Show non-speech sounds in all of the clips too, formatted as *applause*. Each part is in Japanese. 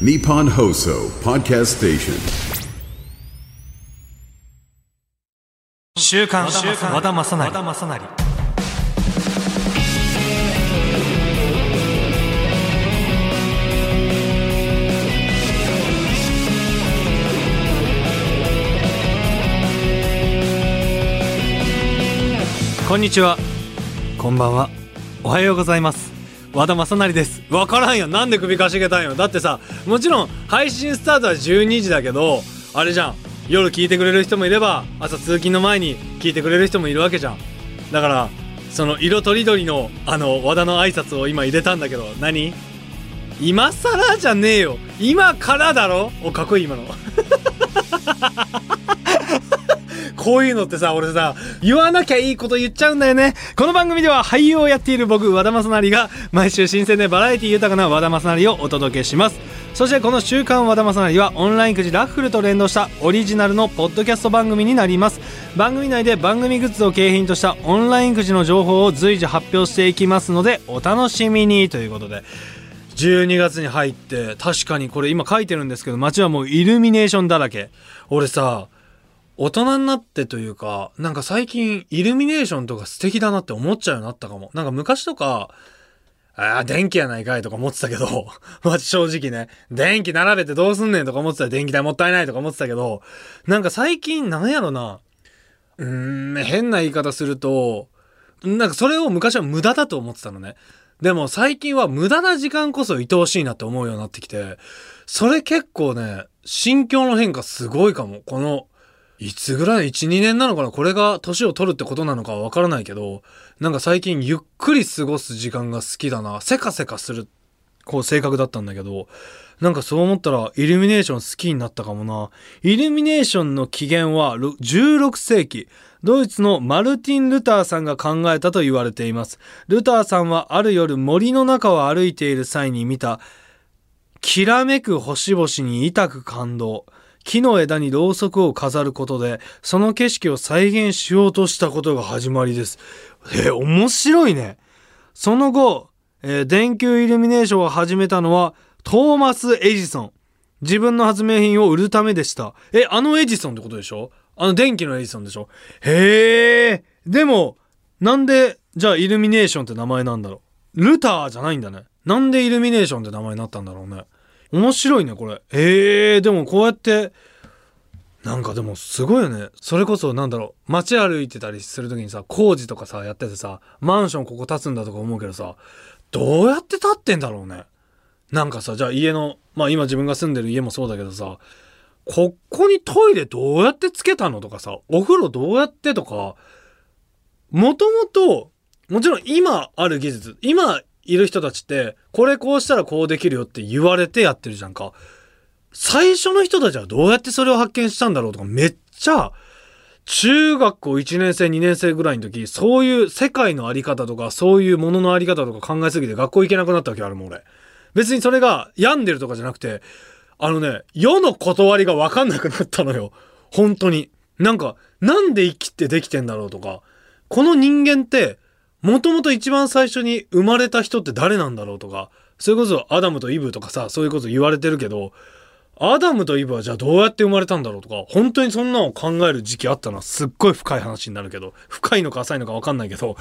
Nippon Hoso Podcast Station. 週刊和田正成。こんにちは。こんばんは。おはようございます和田正成です。わからんよ。なんで首かしげたんよ。だってさもちろん配信スタートは12時だけどあれじゃん。夜聞いてくれる人もいれば朝通勤の前に聞いてくれる人もいるわけじゃん。だからその色とりどりのあの和田の挨拶を今入れたんだけど何？今更じゃねえよ。今からだろ？おかっこいい今の。こういうのってさ、俺さ、言わなきゃいいこと言っちゃうんだよね。この番組では俳優をやっている僕、和田正成が、毎週新鮮でバラエティ豊かな和田正成をお届けします。そしてこの週刊和田正成はオンラインくじラッフルと連動したオリジナルのポッドキャスト番組になります。番組内で番組グッズを景品としたオンラインくじの情報を随時発表していきますので、お楽しみにということで。12月に入って確かにこれ今書いてるんですけど街はもうイルミネーションだらけ俺さ大人になってというか、なんか最近イルミネーションとか素敵だなって思っちゃうようになったかも。なんか昔とか、ああ、電気やないかいとか思ってたけど、*laughs* ま正直ね、電気並べてどうすんねんとか思ってたら電気代もったいないとか思ってたけど、なんか最近なんやろな、うーん、変な言い方すると、なんかそれを昔は無駄だと思ってたのね。でも最近は無駄な時間こそ愛おしいなって思うようになってきて、それ結構ね、心境の変化すごいかも。この、いつぐらい ?1、2年なのかな？これが年を取るってことなのかはわからないけど、なんか最近ゆっくり過ごす時間が好きだな。せかせかする、こう性格だったんだけど、なんかそう思ったらイルミネーション好きになったかもな。イルミネーションの起源は16世紀。ドイツのマルティン・ルターさんが考えたと言われています。ルターさんはある夜森の中を歩いている際に見た、きらめく星々に痛く感動。木の枝にろうそくを飾ることで、その景色を再現しようとしたことが始まりです。え、面白いね。その後、えー、電球イルミネーションを始めたのは、トーマス・エジソン。自分の発明品を売るためでした。え、あのエジソンってことでしょ？あの電気のエジソンでしょ？へえ。でも、なんで、じゃあイルミネーションって名前なんだろう？ルターじゃないんだね。なんでイルミネーションって名前になったんだろうね？面白いね、これ。えー、でもこうやって、なんかでもすごいよね。それこそなんだろう、街歩いてたりする時にさ、工事とかさ、やっててさ、マンションここ建つんだとか思うけどさ、どうやって建ってんだろうね。なんかさ、じゃあ家の、まあ今自分が住んでる家もそうだけどさ、ここにトイレどうやってつけたのとかさ、お風呂どうやってとか、もともと、もちろん今ある技術、今いる人たちって、これこうしたらこうできるよって言われてやってるじゃんか。最初の人たちはどうやってそれを発見したんだろうとか、めっちゃ、中学校1年生2年生ぐらいの時、そういう世界のあり方とか、そういうもののあり方とか考えすぎて学校行けなくなったわけあるもん俺。別にそれが病んでるとかじゃなくて、あのね、世の断りがわかんなくなったのよ。本当に。なんか、なんで生きてできてんだろうとか、この人間って、もともと一番最初に生まれた人って誰なんだろうとか、それこそアダムとイブとかさ、そういうこと言われてるけど、アダムとイブはじゃあどうやって生まれたんだろうとか、本当にそんなのを考える時期あったのはすっごい深い話になるけど、深いのか浅いのかわかんないけど、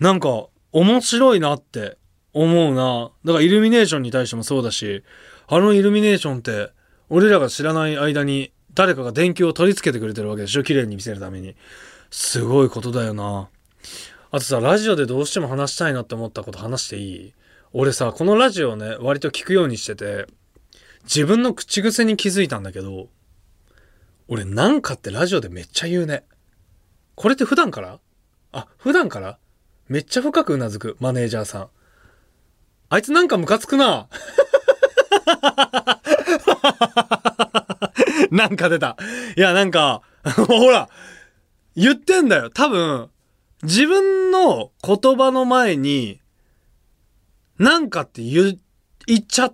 なんか面白いなって思うな。だからイルミネーションに対してもそうだし、あのイルミネーションって、俺らが知らない間に誰かが電球を取り付けてくれてるわけでしょ？綺麗に見せるために。すごいことだよな。あとさ、ラジオでどうしても話したいなって思ったこと話していい？俺さ、このラジオね、割と聞くようにしてて、自分の口癖に気づいたんだけど、俺なんかってラジオでめっちゃ言うね。これって普段から？あ、普段から？めっちゃ深くうなずく、マネージャーさん。あいつなんかムカつくな。*laughs* なんか出た。いや、なんか、*laughs* ほら、言ってんだよ。多分、自分の言葉の前に、なんかって言、言っちゃ、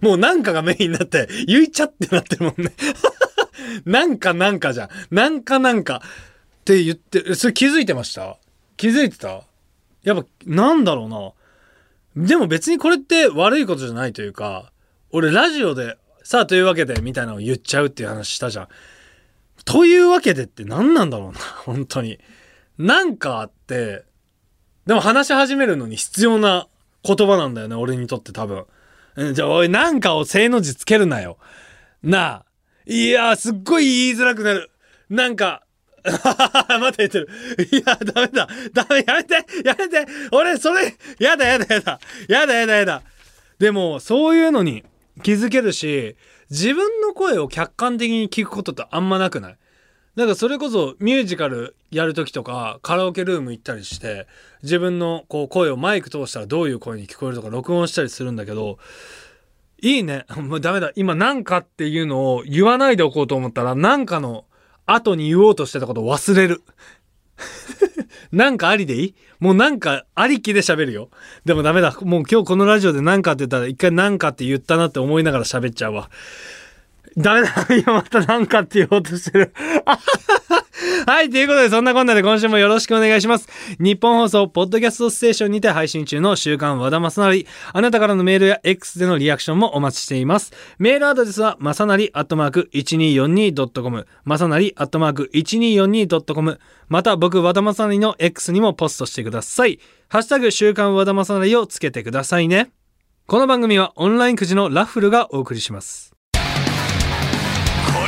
もうなんかがメインになって、言いちゃってなってるもんね。*laughs* なんかなんかじゃん。なんかなんかって言って、それ気づいてました？気づいてた？やっぱ、なんだろうな。でも別にこれって悪いことじゃないというか、俺ラジオで、さあというわけでみたいなのを言っちゃうっていう話したじゃん。というわけでって何なんだろうな、*laughs* 本当に。なんかあって、でも話し始めるのに必要な言葉なんだよね、俺にとって多分。じゃあ、おい、なんかを正の字つけるなよ。なあ。いやー、すっごい言いづらくなる。なんか、*laughs* また言ってる。いや、ダメだ。ダメ、やめてやめて俺、それ、やだやだやだ。やだやだやだ。でも、そういうのに気づけるし、自分の声を客観的に聞くことってあんまなくない？だかそれこそミュージカルやる時とかカラオケルーム行ったりして自分のこう声をマイク通したらどういう声に聞こえるとか録音したりするんだけどいいね。*laughs* もうダメだ。今なんかっていうのを言わないでおこうと思ったらなんかの後に言おうとしてたことを忘れる。*laughs* なんかありでいい？もうなんかありきで喋るよ。でもダメだ。もう今日このラジオでなんかって言ったら一回なんかって言ったなって思いながら喋っちゃうわ。ダメだ。*laughs* 今またなんかって言おうとしてる。*laughs* *laughs* はい、ということで、そんなこんなで今週もよろしくお願いします。日本放送、ポッドキャストステーションにて配信中の週刊和田正成。あなたからのメールや X でのリアクションもお待ちしています。メールアドレスは、まさなりアットマーク 1242.com、まさなりアットマーク 1242.com、また僕、和田正成の X にもポストしてください。ハッシュタグ、週刊和田正成をつけてくださいね。この番組はオンラインくじのラッフルがお送りします。こ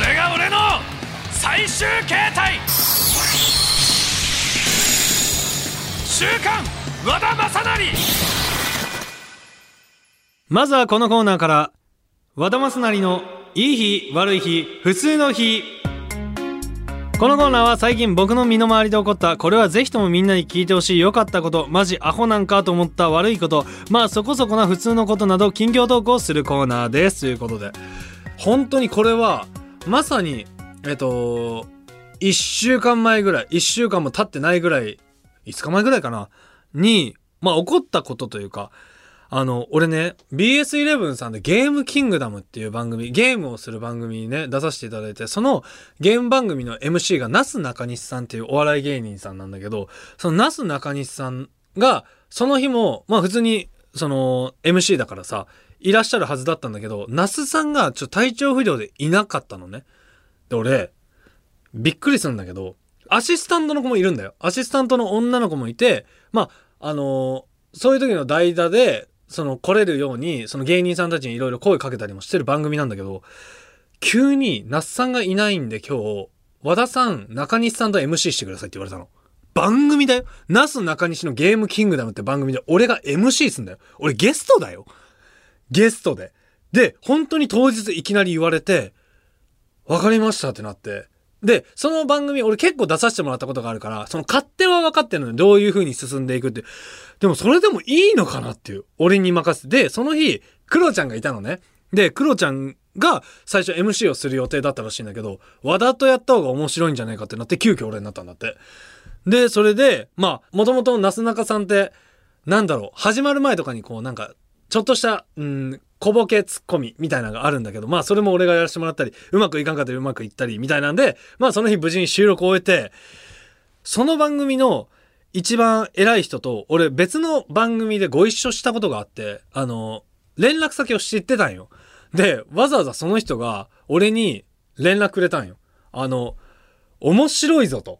れが俺の最終形週刊和田正成。まずはこのコーナーから和田正成のいい日悪い日普通の日。このコーナーは最近僕の身の回りで起こったこれはぜひともみんなに聞いてほしい良かったことマジアホなんかと思った悪いこと。まあそこそこな普通のことなど近況投稿するコーナーです。ということで。本当にこれはまさにえっと1週間前ぐらい1週間も経ってないぐらい5日前ぐらいかな？にまあ起こったことというかあの、俺ね、BS11 さんでゲームキングダムっていう番組、ゲームをする番組にね、出させていただいて、そのゲーム番組の MC がなすなかにしさんっていうお笑い芸人さんなんだけど、そのなすなかにしさんが、その日も、まあ普通に、その MC だからさ、いらっしゃるはずだったんだけど、那須さんがちょっと体調不良でいなかったのね。で、俺、びっくりするんだけど、アシスタントの子もいるんだよ。アシスタントの女の子もいて、まあ、あのーそういう時の代打で、その来れるように、その芸人さんたちにいろいろ声かけたりもしてる番組なんだけど、急に那須さんがいないんで今日、和田さん、中西さんと MC してくださいって言われたの。番組だよ。那須中西のゲームキングダムって番組で俺が MC すんだよ。俺ゲストだよ。ゲストで。で、本当に当日いきなり言われて、わかりましたってなって。で、その番組、俺結構出させてもらったことがあるから、その勝手は分かってるのよ。どういう風に進んでいくって。でもそれでもいいのかなっていう。俺に任せて。で、その日、クロちゃんがいたのね。で、クロちゃんが最初 MC をする予定だったらしいんだけど、和田とやった方が面白いんじゃないかってなって、急遽俺になったんだって。で、それで、まあ、もともとなすなかさんって、なんだろう、始まる前とかにこう、なんか、ちょっとした、うん、小ボケツッコミみたいなのがあるんだけど、まあそれも俺がやらせてもらったり、うまくいかんかったりうまくいったりみたいなんで、まあその日無事に収録を終えて、その番組の一番偉い人と、俺別の番組でご一緒したことがあって、あの、連絡先を知ってたんよ。で、わざわざその人が俺に連絡くれたんよ。あの、面白いぞと。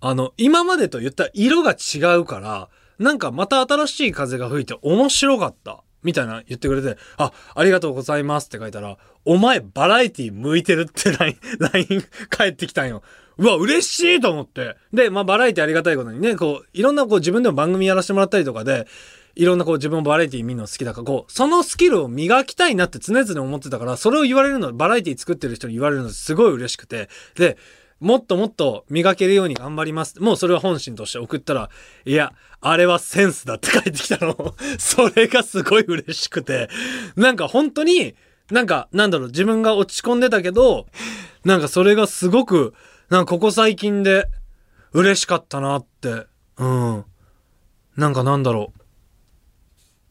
あの、今までと言った色が違うから、なんかまた新しい風が吹いて面白かった。みたいな言ってくれて、あ、ありがとうございますって書いたら、お前バラエティ向いてるって LINE、*laughs* 返ってきたんよ。うわ、嬉しいと思って。で、まあバラエティありがたいことにね、こう、いろんなこう自分でも番組やらせてもらったりとかで、いろんなこう自分もバラエティ見るの好きだから、こう、そのスキルを磨きたいなって常々思ってたから、それを言われるの、バラエティ作ってる人に言われるのすごい嬉しくて、で、もっともっと磨けるように頑張ります。もうそれは本心として送ったら、いや、あれはセンスだって返ってきたの。*laughs* それがすごい嬉しくて。なんか本当に、なんか、なんだろう、自分が落ち込んでたけど、なんかそれがすごく、なんかここ最近で嬉しかったなって。うん。なんかなんだろう。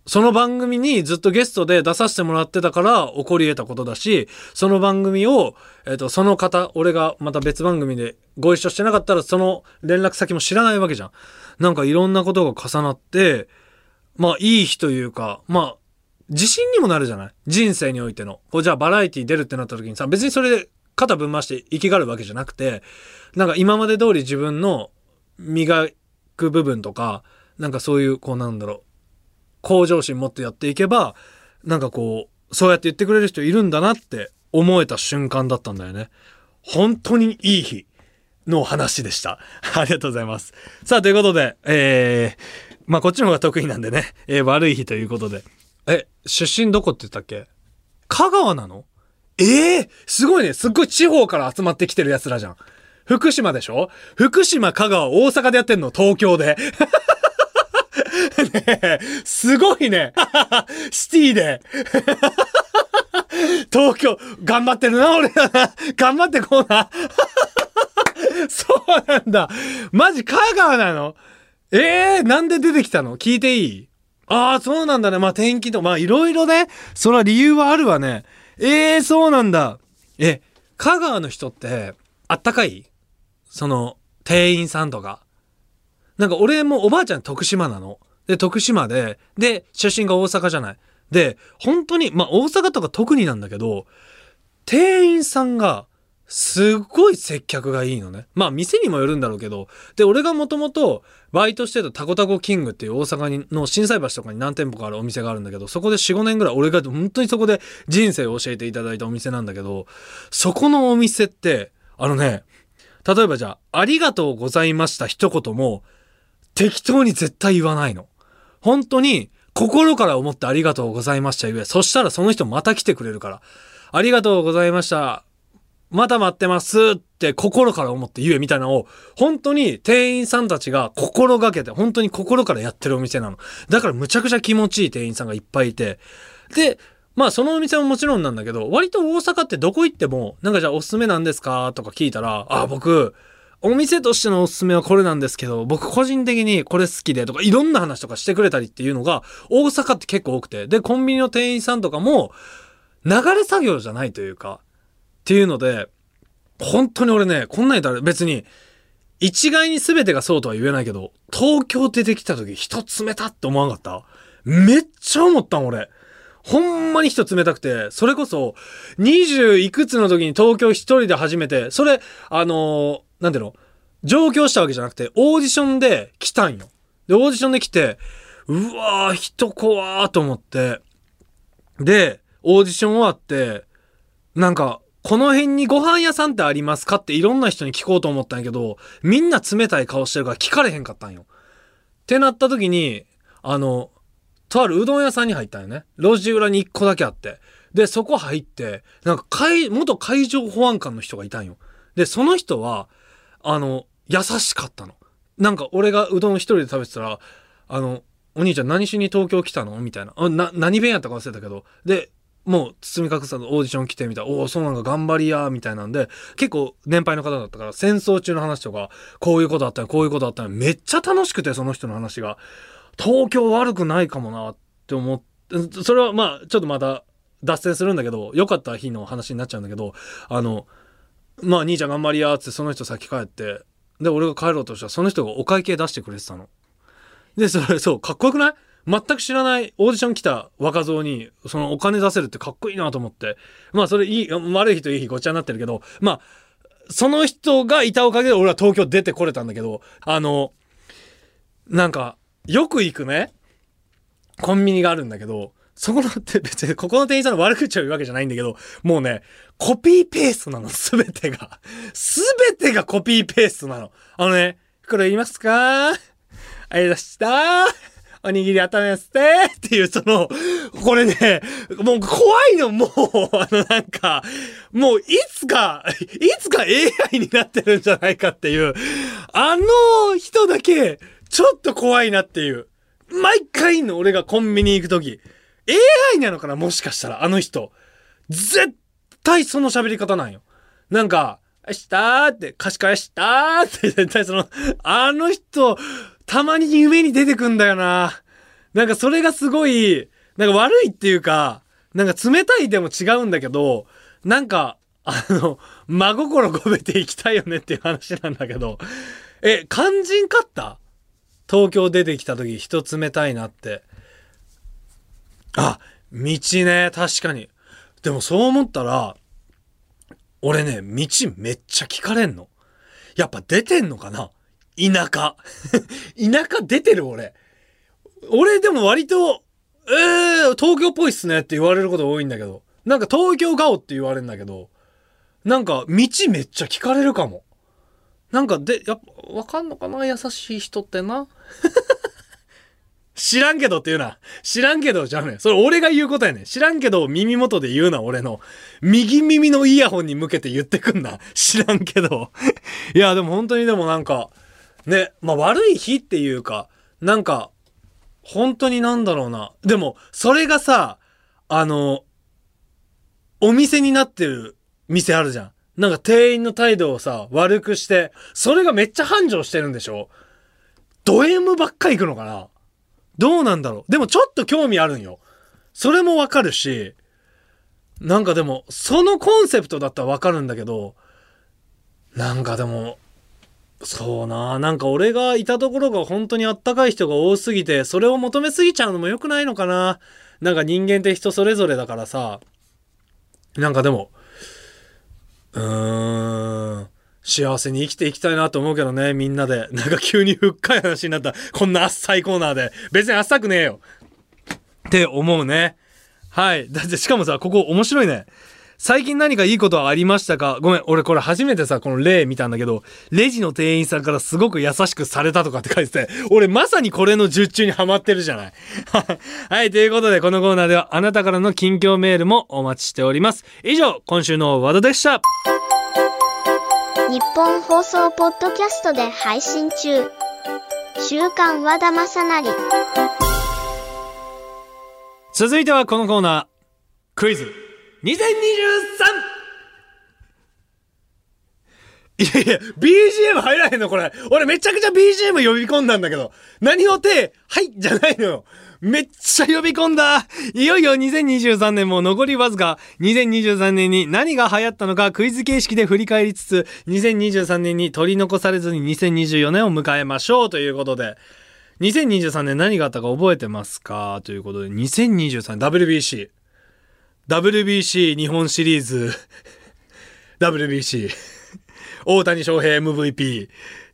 その番組にずっとゲストで出させてもらってたから起こり得たことだし、その番組を、えっ、と、その方、俺がまた別番組でご一緒してなかったらその連絡先も知らないわけじゃん。なんかいろんなことが重なって、まあいい日というか、まあ、自信にもなるじゃない？人生においての。こうじゃあバラエティ出るってなった時にさ、別にそれで肩ぶん回して生きがるわけじゃなくて、なんか今まで通り自分の磨く部分とか、なんかそういう、こうなんだろう、向上心持ってやっていけば、なんかこう、そうやって言ってくれる人いるんだなって思えた瞬間だったんだよね。本当にいい日の話でした。*laughs* ありがとうございます。さあ、ということで、えー、まあこっちの方が得意なんでね、えー悪い日ということで。え、出身どこって言ったっけ？香川なの？ええー、すごいね。すっごい地方から集まってきてる奴らじゃん。福島でしょ？福島、香川、大阪でやってんの？東京で。ね、すごいね。シティで。東京、頑張ってるな、俺らな。頑張ってこうな。そうなんだ。マジ香川なの？ええー、なんで出てきたの？聞いていい？ああ、そうなんだね。まあ天気と、まあいろいろね。そら理由はあるわね。ええー、そうなんだ。え、香川の人って、あったかい？その、店員さんとか。なんか俺もおばあちゃん徳島なの。で、徳島で、で、出身が大阪じゃない。で、本当に、まあ大阪とか特になんだけど、店員さんが、すっごい接客がいいのね。まあ店にもよるんだろうけど。で、俺がもともとバイトしてたタコタコキングっていう大阪にの心斎橋とかに何店舗かあるお店があるんだけど、そこで4、5年ぐらい俺が本当にそこで人生を教えていただいたお店なんだけど、そこのお店って、あのね、例えばじゃあ、ありがとうございました一言も、適当に絶対言わないの。本当に、心から思ってありがとうございました言え。そしたらその人また来てくれるから。ありがとうございました。また待ってますって心から思って言えみたいなのを、本当に店員さんたちが心がけて、本当に心からやってるお店なの。だからむちゃくちゃ気持ちいい店員さんがいっぱいいて。で、まあそのお店ももちろんなんだけど、割と大阪ってどこ行っても、なんかじゃあおすすめなんですか？とか聞いたら、あ、僕、お店としてのおすすめはこれなんですけど、僕個人的にこれ好きでとか、いろんな話とかしてくれたりっていうのが、大阪って結構多くて、で、コンビニの店員さんとかも、流れ作業じゃないというか、っていうので、本当に俺ね、こんなん言ったら別に、一概に全てがそうとは言えないけど、東京出てきた時人冷たって思わなかった？めっちゃ思ったん俺。ほんまに人冷たくて、それこそ、二十いくつの時に東京一人で初めて、それ、あのーなんていうの？上京したわけじゃなくて、オーディションで来たんよ。で、オーディションで来て、うわー、人怖ーと思って。で、オーディション終わって、なんか、この辺にご飯屋さんってありますかっていろんな人に聞こうと思ったんやけど、みんな冷たい顔してるから聞かれへんかったんよ。ってなった時に、あの、とあるうどん屋さんに入ったんよね。路地裏に一個だけあって。で、そこ入って、なんか海、元海上保安官の人がいたんよ。で、その人は、あの、優しかったの。なんか俺がうどん一人で食べてたら、あの、お兄ちゃん何しに東京来たの？みたいな。あな、何弁やったか忘れたけど。で、もう包み隠さずオーディション来てみたい。おお、そうなんか頑張りや、みたいなんで、結構年配の方だったから、戦争中の話とか、こういうことあったよ、こういうことあったよ。めっちゃ楽しくて、その人の話が。東京悪くないかもなって思って、それはまあ、ちょっとまた脱線するんだけど、良かった日の話になっちゃうんだけど、あの、まあ、兄ちゃん頑張りやーってその人先帰って、で、俺が帰ろうとしたら、その人がお会計出してくれてたの。で、それ、そう、かっこよくない？全く知らないオーディション来た若造に、そのお金出せるってかっこいいなと思って。まあ、それいい、悪い日といい日ごっちゃになってるけど、まあ、その人がいたおかげで俺は東京出てこれたんだけど、あの、なんか、よく行くね、コンビニがあるんだけど、そこのって別にここの店員さんの悪口を言うわけじゃないんだけど、もうね、コピーペーストなの、すべてが。すべてがコピーペーストなの。あのね、これ言いますか？ありがとうございました。おにぎり温めますってっていう、その、これね、もう怖いの、もう、あのなんか、もういつか、いつか AI になってるんじゃないかっていう、あの人だけ、ちょっと怖いなっていう。毎回の俺がコンビニ行くとき、AI なのかなもしかしたら、あの人。絶対その喋り方なんよ。なんか、明日ーって、貸し返したーって、絶対その、あの人、たまに夢に出てくんだよな。なんかそれがすごい、なんか悪いっていうか、なんか冷たいでも違うんだけど、なんか、あの、真心込めていきたいよねっていう話なんだけど、え、肝心かった？東京出てきた時人冷たいなって。あ、道ね、確かに。でもそう思ったら、俺ね、道めっちゃ聞かれんの。やっぱ出てんのかな？田舎。*laughs* 田舎出てる俺。俺でも割と、えー、東京っぽいっすねって言われること多いんだけど。なんか東京顔って言われるんだけど、なんか道めっちゃ聞かれるかも。なんかで、やっぱ、わかんのかな？優しい人ってな。*laughs* 知らんけどって言うな。知らんけどじゃねそれ俺が言うことやね知らんけど耳元で言うな、俺の。右耳のイヤホンに向けて言ってくんな。知らんけど。*laughs* いや、でも本当にでもなんか、ね、まあ悪い日っていうか、なんか、本当になんだろうな。でも、それがさ、あの、お店になってる店あるじゃん。なんか店員の態度をさ、悪くして、それがめっちゃ繁盛してるんでしょ？ド M ばっか行くのかな？どうなんだろう？でもちょっと興味あるんよ。それもわかるし、なんかでも、そのコンセプトだったらわかるんだけど、なんかでも、そうななんか俺がいたところが本当にあったかい人が多すぎて、それを求めすぎちゃうのも良くないのかな？なんか人間って人それぞれだからさ、なんかでも、うーん、幸せに生きていきたいなと思うけどね、みんなで。*laughs* なんか急に深い話になった。こんなあっさいコーナーで。別にあっさくねえよ。って思うね。はい。だってしかもさ、ここ面白いね。最近何かいいことはありましたか？ごめん、俺これ初めてさ、この例見たんだけど、レジの店員さんからすごく優しくされたとかって書いてて、俺まさにこれの術中にハマってるじゃない。*laughs* はい、ということでこのコーナーではあなたからの近況メールもお待ちしております。以上、今週のワードでした。日本放送ポッドキャストで配信中。週刊和田正成。続いてはこのコーナー。クイズ 2023! いやいや、BGM 入らへんのこれ。俺めちゃくちゃ BGM 呼び込んだんだけど。何をて、はいじゃないのよ。めっちゃ呼び込んだいよいよ2023年も残りわずか2023年に何が流行ったのかクイズ形式で振り返りつつ2023年に取り残されずに2024年を迎えましょうということで2023年何があったか覚えてますか？ということで2023年 WBC WBC 日本シリーズ。WBC 大谷翔平 MVP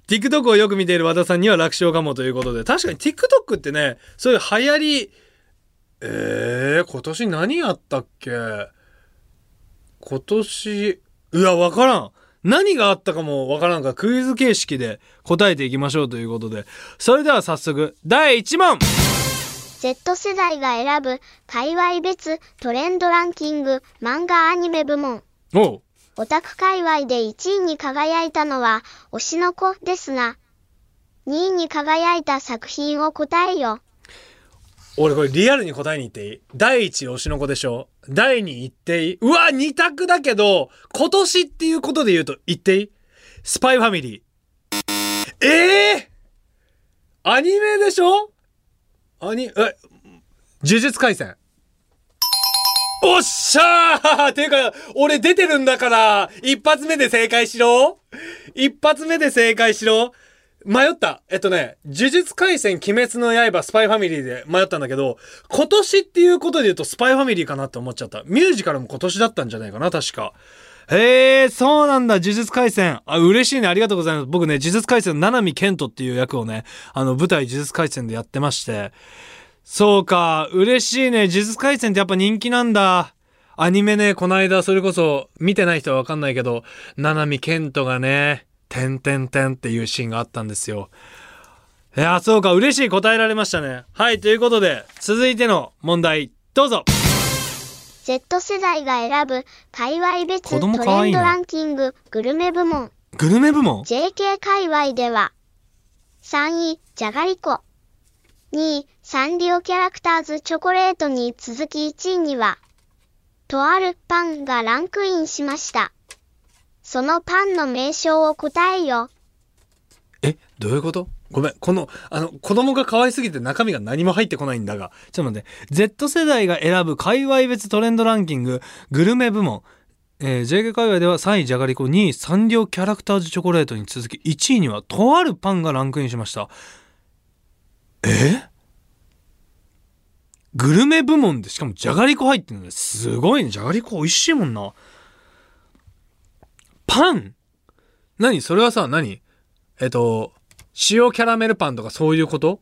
TikTok をよく見ている和田さんには楽勝かもということで、確かに TikTok ってね、そういう流行り、えー、今年何やったっけ？今年、うわ、わからん。何があったかもわからんかクイズ形式で答えていきましょうということで。それでは早速、第1問。!Z 世代が選ぶ、界隈別トレンドランキング、漫画アニメ部門。おう。オタク界隈で1位に輝いたのは、推しの子ですが、2位に輝いた作品を答えよ。俺これリアルに答えに行っていい？第1位推しの子でしょ第2位言っていい？うわ2択だけど、今年っていうことで言うと言っていい？スパイファミリー。ええー、アニメでしょ？アニ、え、呪術廻戦。おっしゃー *laughs* ていうか、俺出てるんだから、一発目で正解しろ？一発目で正解しろ？迷った。えっとね、呪術廻戦、鬼滅の刃、スパイファミリーで迷ったんだけど、今年っていうことで言うとスパイファミリーかなって思っちゃった。ミュージカルも今年だったんじゃないかな、確か。へえ、そうなんだ、呪術廻戦。あ、嬉しいね、ありがとうございます。僕ね、呪術廻戦、七海健人っていう役をね、あの、舞台呪術廻戦でやってまして、そうか、嬉しいね。呪術廻戦ってやっぱ人気なんだ。アニメね、こないだそれこそ見てない人はわかんないけど、七海健人がね、てんてんてんっていうシーンがあったんですよ。いや、そうか、嬉しい答えられましたね。はい、ということで、続いての問題、どうぞ。Z 世代が選ぶ、界隈別トレンドランキング、グルメ部門。グルメ部門 ?JK 界隈では、3位、じゃがりこ。2位、サンリオキャラクターズチョコレートに続き1位には、とあるパンがランクインしました。そのパンの名称を答えよ。え、どういうこと？ごめん、この、あの、子供が可愛すぎて中身が何も入ってこないんだが、ちょっと待って、Z 世代が選ぶ界隈別トレンドランキング、グルメ部門、えー、JK 界隈では3位じゃがりこ、2位サンリオキャラクターズチョコレートに続き、1位にはとあるパンがランクインしました。え？グルメ部門でしかもじゃがりこ入ってるのね。すごいね。じゃがりこ美味しいもんな。パン？何？それはさ何？えっと塩キャラメルパンとかそういうこと？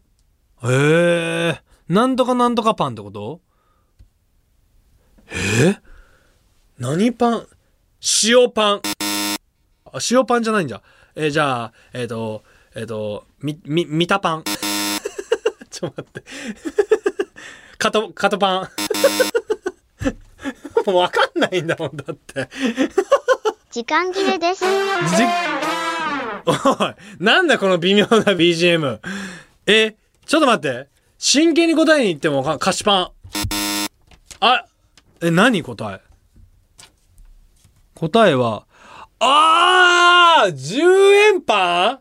へえなんとかなんとかパンってこと？え？何パン？塩パン。あ塩パンじゃないんじゃ。えーじゃあえっ、とえっ、とみみみたパン。*laughs* ちょっと待って。カトカトパン。*laughs* もうわかんないんだもんだって。時間切れです。おいなんだこの微妙な BGM えちょっと待って真剣に答えに行ってもか菓子パンあえ何答え？答えはあー !10 円パン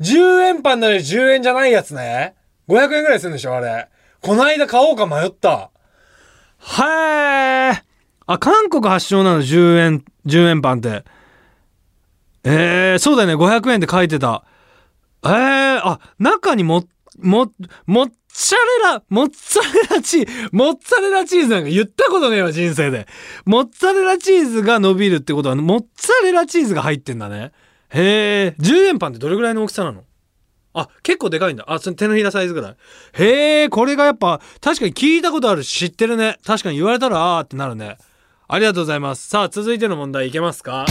?10 円パンなのに10円じゃないやつね。500円ぐらいするんでしょあれ。こないだ買おうか迷った。はえーあ、韓国発祥なの10円、10円パンって。えー、そうだよね。500円って書いてた。えー、あ、中にも、も、モッツァレラ、モッツァレラチー、モッツァレラチーズなんか言ったことねえわ、人生で。モッツァレラチーズが伸びるってことは、モッツァレラチーズが入ってんだね。へえ、10円パンってどれぐらいの大きさなの？あ、結構でかいんだ。あ、その手のひらサイズぐらい。へえ、これがやっぱ、確かに聞いたことあるし知ってるね。確かに言われたら、あーってなるね。ありがとうございます。さあ、続いての問題いけますか？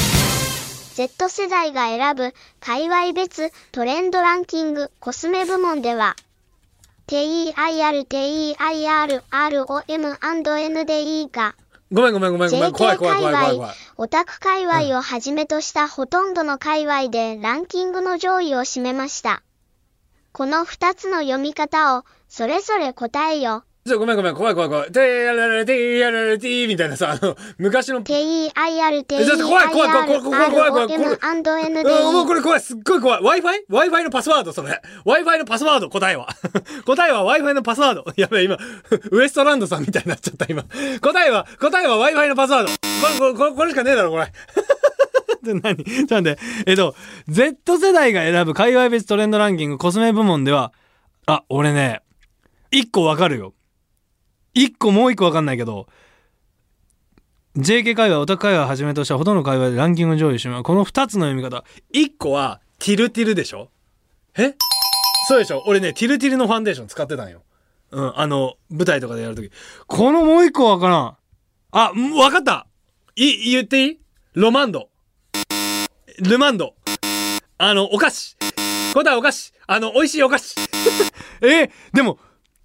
Z 世代が選ぶ界隈別トレンドランキングコスメ部門では TEIR、TEIR、ROM&NDE がごめんごめんごめんごめん。怖い怖い怖い怖い怖い。、オタク界隈をはじめとしたほとんどの界隈でランキングの上位を占めました。この二つの読み方をそれぞれ答えよ。ちょ、ごめんごめん。怖い怖い怖い。てーやららてーやららてーみたいなさ、あの、昔の TEIR、えちょっと怖い怖い怖い怖い怖い怖い怖い怖い ROM&NDE うんもうこれ怖い、すっごい怖い。Wi-Fi?Wi-Fi のパスワード、それ。Wi-Fi のパスワード、答えは。答えは Wi-Fi のパスワード。やべえ、今、ウエストランドさんみたいになっちゃった、今。答えは、答えは Wi-Fi のパスワード。これ、これ、これこれしかねえだろ、これ。*laughs* 何？ちょっと待って。えっと、Z 世代が選ぶ界隈別トレンドランキングコスメ部門では、あ、俺ね、一個わかるよ。一個もう一個わかんないけど、JK 界隈、オタク界隈をはじめとしたほとんどの界隈でランキング上位します。この二つの読み方。一個は、ティルティルでしょ？え？そうでしょ？俺ね、ティルティルのファンデーション使ってたんよ。うん、あの、舞台とかでやるとき。このもう一個わからん。あ、わかったい、言っていい？ロマンド。ルマンド。あの、お菓子。答えお菓子。あの、美味しいお菓子。*laughs* え、でも、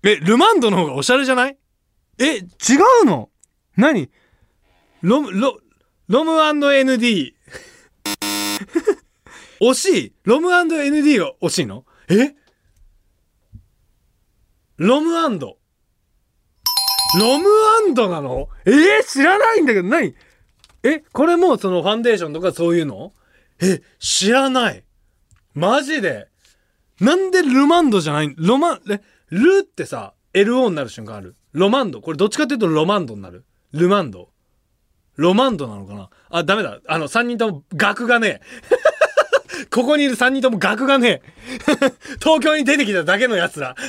え、ルマンドの方がおしゃれじゃない？え、違うの？何？ロム、ロ、ロム &ND。*laughs* 惜しい。ロム &ND が惜しいの？え？ロム。ロムなの？え？ー、知らないんだけど、何？え、これもそのファンデーションとかそういうの？え、知らない。マジで。なんでルマンドじゃない？ロマン、え、ルってさ、LO になる瞬間ある？ロマンド？これどっちかっていうとロマンドになる？ルマンド？ロマンドなのかな？あ、ダメだ。あの、3人とも額がねえ。*laughs* ここにいる3人とも額がねえ。*laughs* 東京に出てきただけのやつら。*laughs*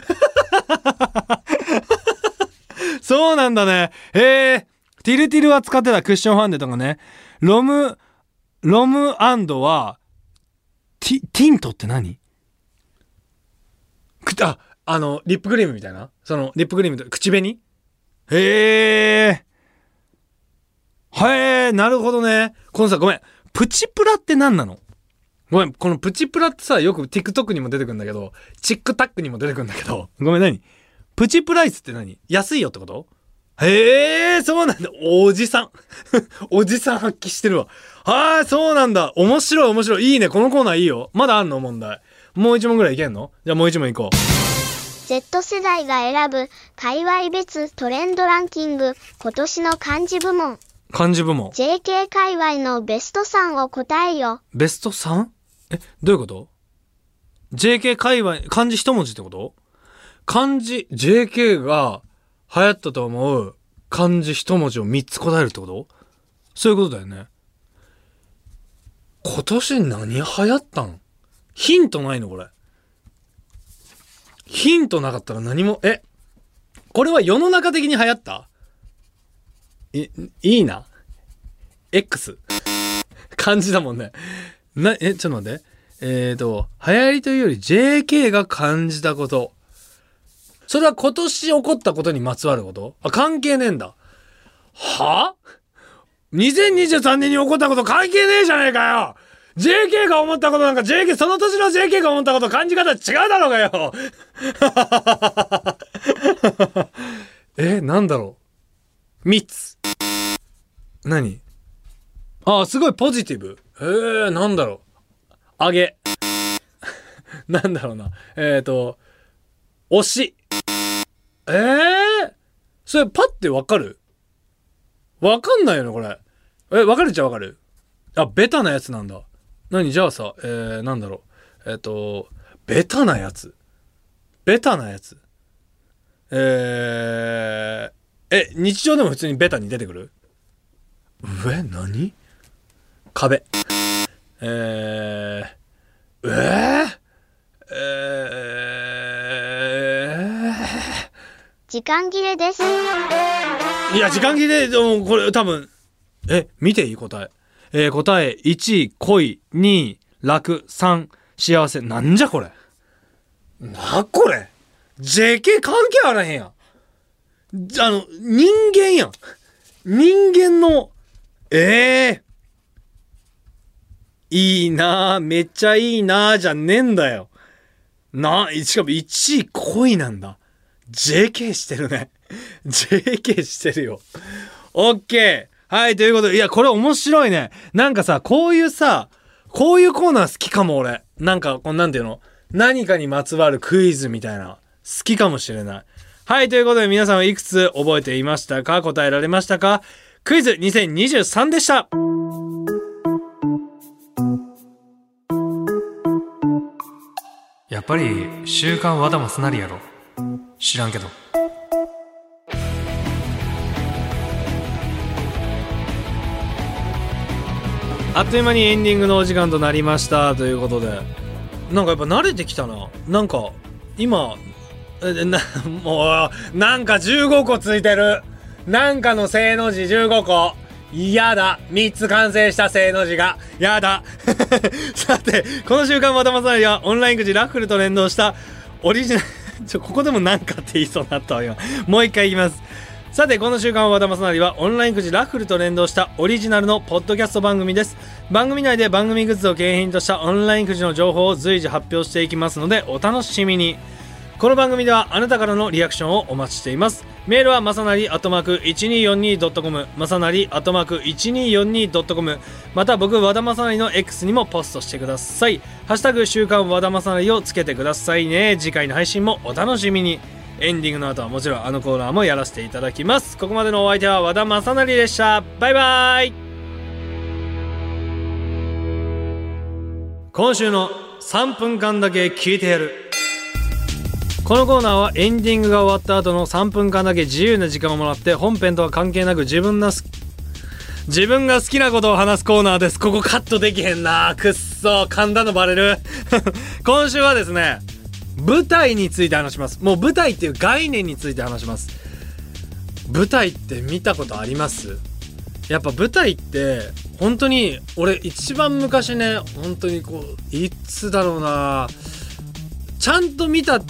そうなんだね。へえ。ティルティルは使ってたクッションファンデとかね。ロム、ロムは、ティ、ティントって何？く、あ、あの、リップクリームみたいな？その、リップクリームと口紅？へえ。へえ、なるほどね。このさ、ごめん。プチプラって何なの？ごめん、このプチプラってさ、よく TikTok にも出てくるんだけど、チックタックにも出てくるんだけど、ごめん、何？プチプライスって何？安いよってこと？へえ、そうなんだ。おじさん。*laughs* おじさん発揮してるわ。はあ、そうなんだ。面白い面白い。いいね。このコーナーいいよ。まだあんの？問題。もう一問ぐらいいけんの？じゃあもう一問いこう。Z 世代が選ぶ界隈別トレンドランキング今年の漢字部門漢字部門。JK 界隈のベスト3を答えよ。ベスト 3? え、どういうこと ?JK 界隈、漢字一文字ってこと？漢字、JK が流行ったと思う漢字一文字を3つ答えるってこと？そういうことだよね。今年何流行ったの？ヒントないのこれ。ヒントなかったら何も、えこれは世の中的に流行った？い、いいな。X。漢字だもんね。な、え、ちょっと待って。えーと、流行りというより JK が感じたこと。それは今年起こったことにまつわること？あ、関係ねえんだ。は ?2023 年に起こったこと関係ねえじゃねえかよ !JK が思ったことなんか JK、その年の JK が思ったこと感じ方違うだろうがよ *laughs* え、なんだろう三つ。何？あ、すごいポジティブ。えー、なんだろう。あげ。*laughs* なんだろうな。えっ、ー、と、推し。えー、それパッてわかる？わかんないよね、これ。え、わかるっちゃわかるあ、ベタなやつなんだ。何？じゃあさ、えー、なんだろう。えっ、ー、と、ベタなやつ。ベタなやつ。えー、え、日常でも普通にベタに出てくる？え、何？壁。えー、えー、えー、時間切れです。いや、時間切れ、でもこれ多分、え、見ていい答え。えー、答え、1位、恋、2位、楽、3、幸せ。なんじゃこれ？な、これ？JK 関係あらへんやん。あの、人間やん。人間の、ええー、いいなぁ、めっちゃいいなぁ、じゃねえんだよ。な、しかも1位恋なんだ。JK してるね。JK してるよ。OK! はい、ということで、いや、これ面白いね。なんかさ、こういうさ、こういうコーナー好きかも、俺。なんか、こんなんていうの？何かにまつわるクイズみたいな。好きかもしれない。はい、ということで皆さんはいくつ覚えていましたか？答えられましたか？クイズ2023でしたやっぱり週刊和田マスなりやろ知らんけどあっという間にエンディングのお時間となりましたということで。なんかやっぱ慣れてきたな。なんか今な *laughs* もうなんか15個ついてる。なんかの正の字15個。やだ。3つ完成した正の字が。やだ。*laughs* さてこの週刊またまさにはオンラインくじラッフルと連動したオリジナル。*laughs* ちょここでもなんかって言いそうになったわ今。もう一回言います。さてこの週刊和田正成はオンラインくじラッフルと連動したオリジナルのポッドキャスト番組です。番組内で番組グッズを景品としたオンラインくじの情報を随時発表していきますのでお楽しみに。この番組ではあなたからのリアクションをお待ちしています。メールはまさなりアットマーク 1242.com まさなりアットマーク 1242.com また僕和田まさなりの X にもポストしてください。ハッシュタグ週刊和田まさなりをつけてくださいね。次回の配信もお楽しみに。エンディングの後はもちろんあのコーナーもやらせていただきます。ここまでのお相手は和田正成でした。バイバイ。今週の3分間だけ聞いてやる。このコーナーはエンディングが終わった後の3分間だけ自由な時間をもらって本編とは関係なく自分の自分が好きなことを話すコーナーです。ここカットできへんな。くっそ。噛んだのバレる。*laughs* 今週はですね舞台について話します。もう舞台っていう概念について話します。舞台って見たことあります？やっぱ舞台って本当に俺一番昔ね本当にこういつだろうな。ちゃんと見た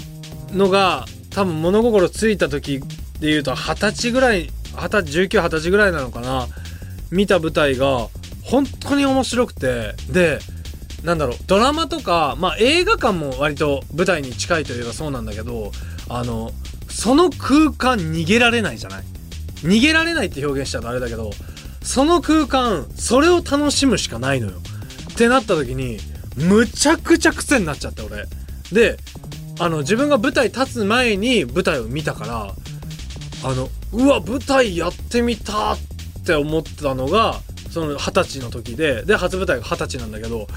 のが多分物心ついた時で言うと二十歳ぐらい二十歳1920歳ぐらいなのかな。見た舞台が本当に面白くて。でなんだろうドラマとか、まあ、映画館も割と舞台に近いといえばそうなんだけどあのその空間逃げられないじゃない？逃げられないって表現しちゃうとあれだけどその空間それを楽しむしかないのよ。ってなった時にむちゃくちゃ癖になっちゃって俺。であの自分が舞台立つ前に舞台を見たからあのうわ舞台やってみたって思ったのがその二十歳の時でで初舞台が二十歳なんだけど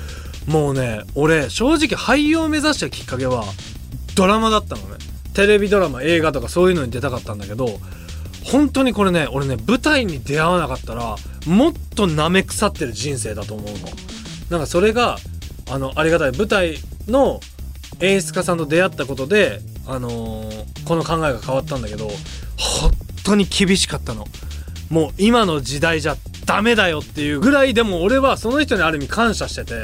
もうね俺正直俳優を目指したきっかけはドラマだったのね。テレビドラマ映画とかそういうのに出たかったんだけど本当にこれね俺ね舞台に出会わなかったらもっと舐め腐ってる人生だと思うの。なんかそれがあのありがたい。舞台の演出家さんと出会ったことで、あのーこの考えが変わったんだけど本当に厳しかったの。もう今の時代じゃダメだよっていうぐらいでも俺はその人にある意味感謝してて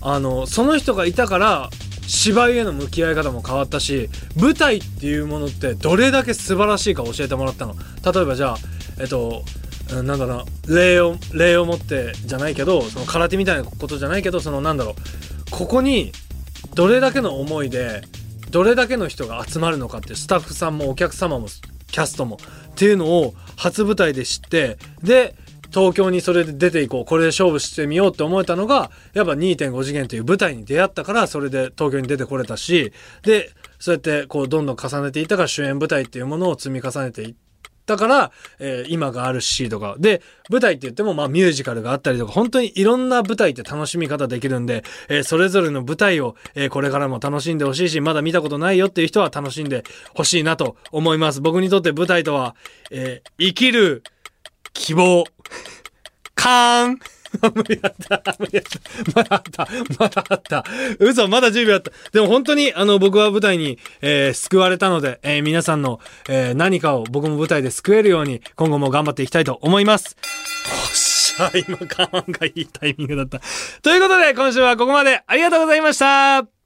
あのその人がいたから芝居への向き合い方も変わったし舞台っていうものってどれだけ素晴らしいか教えてもらったの。例えばじゃあえっとなんだろう礼を礼を持ってじゃないけどその空手みたいなことじゃないけどそのなんだろうここにどれだけの思いでどれだけの人が集まるのかってスタッフさんもお客様もキャストもっていうのを初舞台で知ってで東京にそれで出ていこうこれで勝負してみようって思えたのがやっぱ2.5次元という舞台に出会ったからそれで東京に出てこれたしでそうやってこうどんどん重ねていったから主演舞台っていうものを積み重ねていっだから、えー今があるしとかで舞台って言ってもまあミュージカルがあったりとか本当にいろんな舞台って楽しみ方できるんで、えーそれぞれの舞台を、えーこれからも楽しんでほしいしまだ見たことないよっていう人は楽しんでほしいなと思います。僕にとって舞台とは、え生きる希望。カーン。*laughs* 無理だった。無理だった。まだあった。まだあった。嘘、まだ10秒あった。でも本当に、あの、僕は舞台に、えー救われたので、えー皆さんの、えー何かを僕も舞台で救えるように、今後も頑張っていきたいと思います。おっしゃ、今、我慢がいいタイミングだった。ということで、今週はここまでありがとうございました。